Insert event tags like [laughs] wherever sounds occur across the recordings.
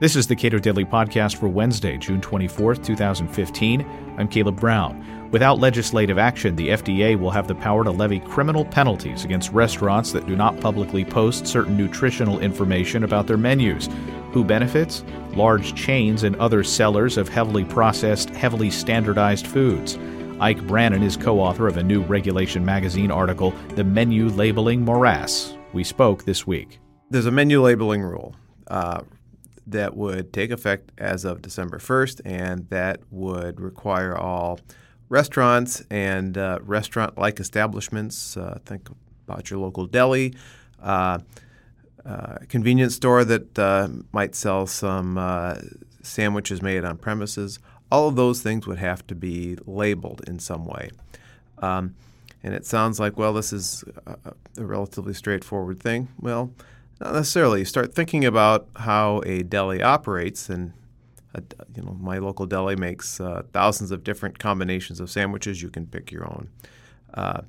This is the Cato Daily Podcast for Wednesday, June 24th, 2015. I'm Caleb Brown. Without legislative action, the FDA will have the power to levy criminal penalties against restaurants that do not publicly post certain nutritional information about their menus. Who benefits? Large chains and other sellers of heavily processed, heavily standardized foods. Ike Brannon is co author of a new Regulation Magazine article, The Menu Labeling Morass. We spoke this week. There's a menu labeling rule. Uh, that would take effect as of December 1st, and that would require all restaurants and uh, restaurant like establishments, uh, think about your local deli, uh, uh convenience store that uh, might sell some uh, sandwiches made on premises. All of those things would have to be labeled in some way. Um, and it sounds like, well, this is a, a relatively straightforward thing. Well, not necessarily. You start thinking about how a deli operates, and a, you know my local deli makes uh, thousands of different combinations of sandwiches. You can pick your own, uh,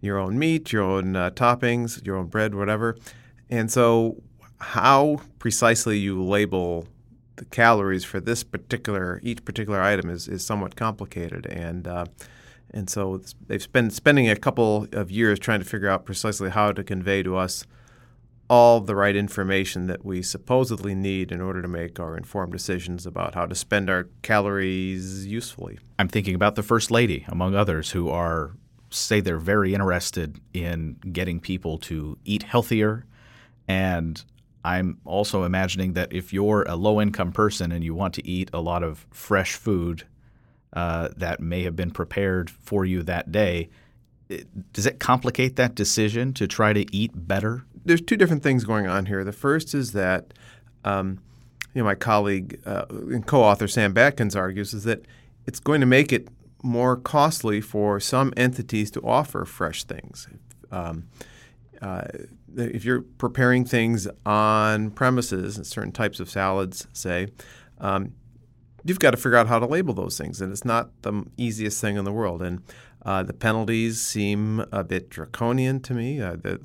your own meat, your own uh, toppings, your own bread, whatever. And so, how precisely you label the calories for this particular each particular item is, is somewhat complicated, and uh, and so they've been spending a couple of years trying to figure out precisely how to convey to us all the right information that we supposedly need in order to make our informed decisions about how to spend our calories usefully. I'm thinking about the First Lady, among others, who are say they're very interested in getting people to eat healthier. And I'm also imagining that if you're a low income person and you want to eat a lot of fresh food uh, that may have been prepared for you that day, does it complicate that decision to try to eat better? There's two different things going on here. The first is that um, you know my colleague uh, and co-author Sam Batkins argues is that it's going to make it more costly for some entities to offer fresh things. Um, uh, if you're preparing things on premises, certain types of salads, say, um, you've got to figure out how to label those things, and it's not the easiest thing in the world. And uh, the penalties seem a bit draconian to me. Uh, the,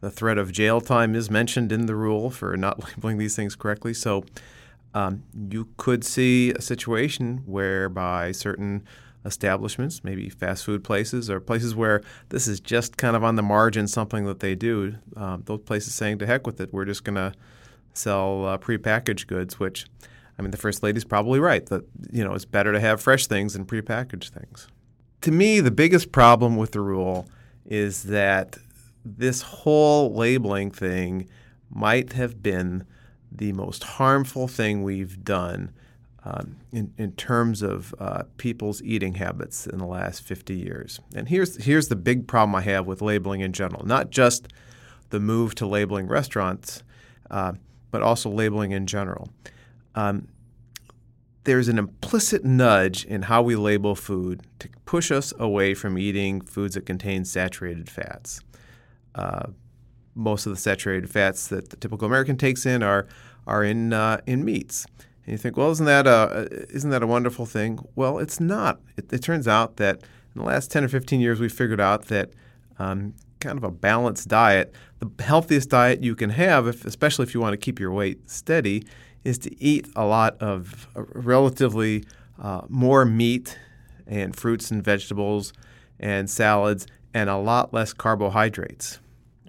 the threat of jail time is mentioned in the rule for not [laughs] labeling these things correctly. So um, you could see a situation whereby certain establishments, maybe fast food places or places where this is just kind of on the margin, something that they do, um, those places saying to heck with it, we're just going to sell uh, prepackaged goods, which I mean, the first lady's probably right that you know it's better to have fresh things than prepackaged things. To me, the biggest problem with the rule is that this whole labeling thing might have been the most harmful thing we've done um, in, in terms of uh, people's eating habits in the last 50 years. And here's, here's the big problem I have with labeling in general, not just the move to labeling restaurants, uh, but also labeling in general. Um, there's an implicit nudge in how we label food to push us away from eating foods that contain saturated fats. Uh, most of the saturated fats that the typical American takes in are are in uh, in meats. And you think, well, isn't that a isn't that a wonderful thing? Well, it's not. It, it turns out that in the last ten or fifteen years, we figured out that um, kind of a balanced diet, the healthiest diet you can have, if, especially if you want to keep your weight steady, is to eat a lot of uh, relatively uh, more meat and fruits and vegetables and salads and a lot less carbohydrates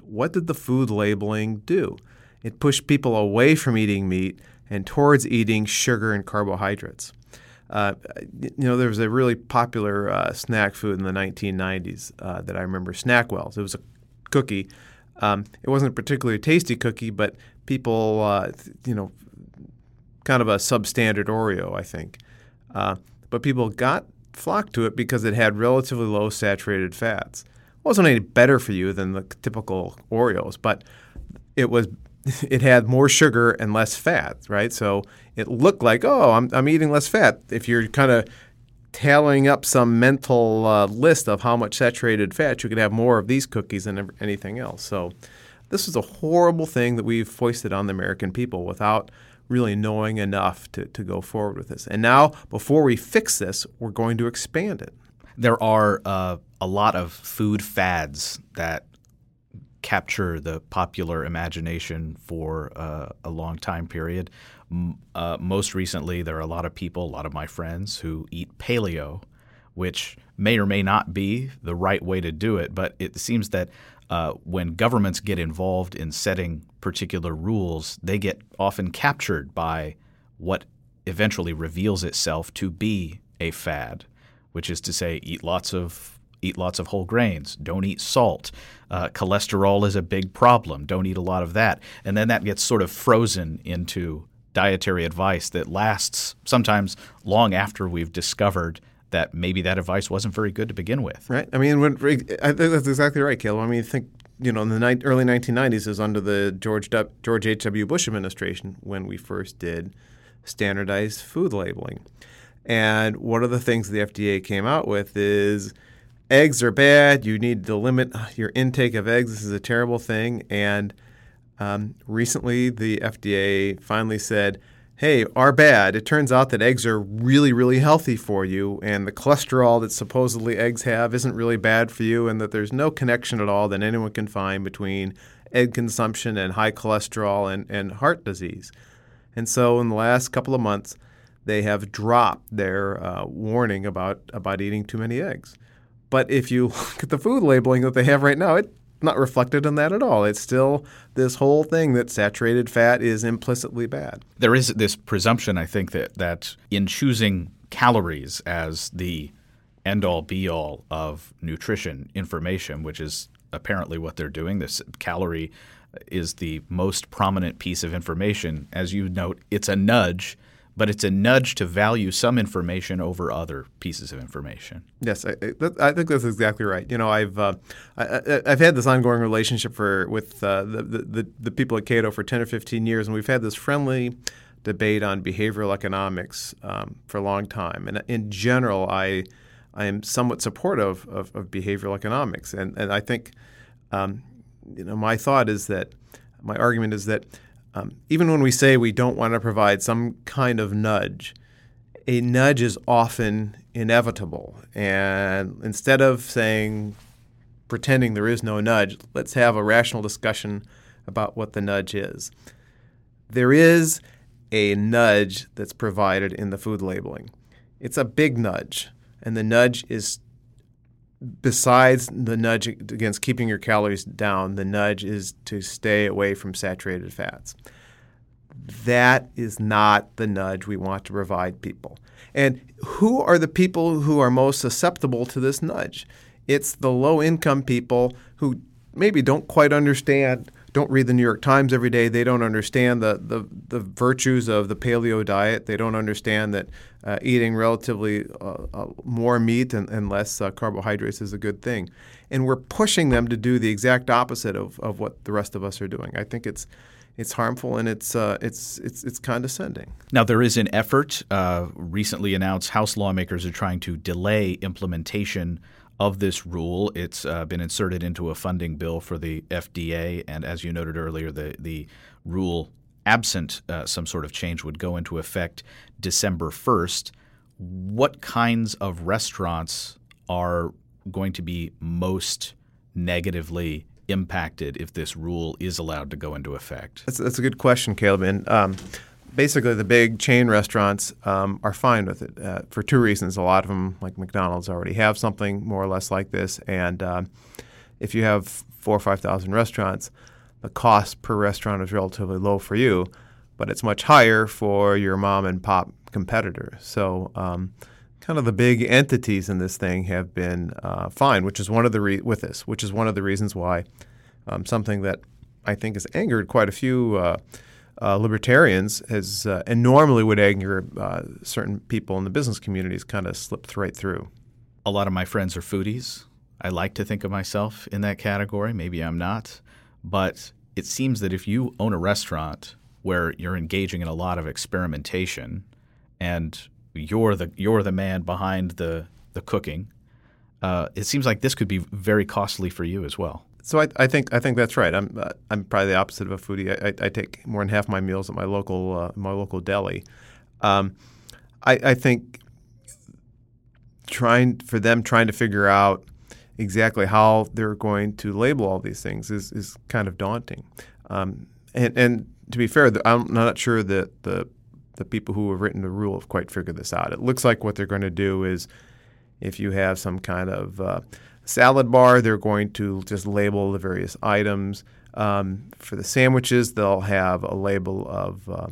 what did the food labeling do? It pushed people away from eating meat and towards eating sugar and carbohydrates. Uh, you know, there was a really popular uh, snack food in the 1990s uh, that I remember, Snackwells. It was a cookie. Um, it wasn't a particularly tasty cookie, but people, uh, you know, kind of a substandard Oreo, I think. Uh, but people got flocked to it because it had relatively low saturated fats wasn't any better for you than the typical Oreos, but it was [laughs] it had more sugar and less fat, right? So it looked like, oh, I'm, I'm eating less fat. If you're kind of tallying up some mental uh, list of how much saturated fat, you could have more of these cookies than anything else. So this is a horrible thing that we've foisted on the American people without really knowing enough to, to go forward with this. And now, before we fix this, we're going to expand it there are uh, a lot of food fads that capture the popular imagination for uh, a long time period. Uh, most recently, there are a lot of people, a lot of my friends, who eat paleo, which may or may not be the right way to do it, but it seems that uh, when governments get involved in setting particular rules, they get often captured by what eventually reveals itself to be a fad, which is to say, eat lots of eat lots of whole grains. Don't eat salt. Uh, cholesterol is a big problem. Don't eat a lot of that. And then that gets sort of frozen into dietary advice that lasts sometimes long after we've discovered that maybe that advice wasn't very good to begin with. Right. I mean, when, I think that's exactly right, Caleb. I mean, think you know, in the ni- early 1990s is under the George w- George H.W. Bush administration when we first did standardized food labeling. And one of the things the FDA came out with is eggs are bad. You need to limit your intake of eggs. This is a terrible thing. And um, recently, the FDA finally said, hey, are bad. It turns out that eggs are really, really healthy for you, and the cholesterol that supposedly eggs have isn't really bad for you, and that there's no connection at all that anyone can find between egg consumption and high cholesterol and, and heart disease. And so, in the last couple of months, they have dropped their uh, warning about, about eating too many eggs. But if you [laughs] look at the food labeling that they have right now, it's not reflected in that at all. It's still this whole thing that saturated fat is implicitly bad. There is this presumption, I think, that that in choosing calories as the end all be all of nutrition information, which is apparently what they're doing, this calorie is the most prominent piece of information. As you note, it's a nudge but it's a nudge to value some information over other pieces of information. Yes, I, I think that's exactly right. You know, I've uh, I, have had this ongoing relationship for with uh, the, the the people at Cato for ten or fifteen years, and we've had this friendly debate on behavioral economics um, for a long time. And in general, I I am somewhat supportive of, of behavioral economics, and and I think um, you know my thought is that my argument is that um, even when we say we don't want to provide some kind of nudge, a nudge is often inevitable. And instead of saying, pretending there is no nudge, let's have a rational discussion about what the nudge is. There is a nudge that's provided in the food labeling. It's a big nudge, and the nudge is besides the nudge against keeping your calories down, the nudge is to stay away from saturated fats. That is not the nudge we want to provide people. And who are the people who are most susceptible to this nudge? It's the low income people who maybe don't quite understand don't read the New York Times every day. They don't understand the, the, the virtues of the paleo diet. They don't understand that uh, eating relatively uh, uh, more meat and, and less uh, carbohydrates is a good thing. And we're pushing them to do the exact opposite of, of what the rest of us are doing. I think it's it's harmful and it's uh, it's it's it's condescending. Now there is an effort uh, recently announced. House lawmakers are trying to delay implementation of this rule. It's uh, been inserted into a funding bill for the FDA, and as you noted earlier, the the rule, absent uh, some sort of change, would go into effect December first. What kinds of restaurants are going to be most negatively impacted if this rule is allowed to go into effect? That's, that's a good question, Caleb. And um, basically the big chain restaurants um, are fine with it uh, for two reasons. A lot of them, like McDonald's, already have something more or less like this, and um, if you have four or five thousand restaurants, the cost per restaurant is relatively low for you, but it's much higher for your mom and pop competitor. So. Um, kind of the big entities in this thing have been uh, fine, which is one of the re- with this, which is one of the reasons why um, something that I think has angered quite a few uh, uh, libertarians has uh, and normally would anger uh, certain people in the business communities kind of slipped right through. A lot of my friends are foodies. I like to think of myself in that category. Maybe I'm not, but it seems that if you own a restaurant where you're engaging in a lot of experimentation and you're the you're the man behind the the cooking, uh, it seems like this could be very costly for you as well. So I, I, think I think that's right. I'm uh, I'm probably the opposite of a foodie. I, I, take more than half my meals at my local uh, my local deli. Um, I, I, think trying for them trying to figure out exactly how they're going to label all these things is, is kind of daunting. Um, and, and to be fair, I'm not sure that the the people who have written the rule have quite figured this out. It looks like what they're going to do is if you have some kind of uh, salad bar, they're going to just label the various items. Um, for the sandwiches, they'll have a label of, uh,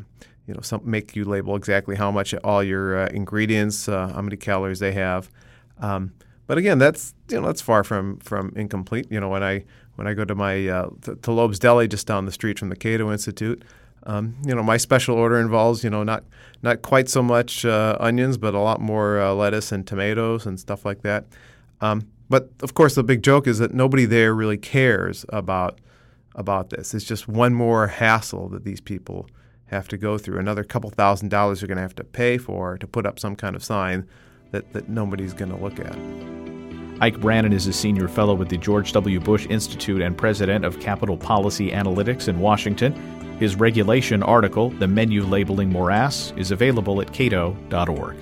you know, some, make you label exactly how much all your uh, ingredients, uh, how many calories they have. Um, but again, that's you know that's far from from incomplete. You know, when I when I go to my uh, to, to Loeb's Deli just down the street from the Cato Institute, um, you know, my special order involves you know not not quite so much uh, onions, but a lot more uh, lettuce and tomatoes and stuff like that. Um, but of course, the big joke is that nobody there really cares about about this. It's just one more hassle that these people have to go through. Another couple thousand dollars you're going to have to pay for to put up some kind of sign that, that nobody's going to look at. Ike Brannon is a senior fellow with the George W. Bush Institute and president of Capital Policy Analytics in Washington. His regulation article, The Menu Labeling Morass, is available at cato.org.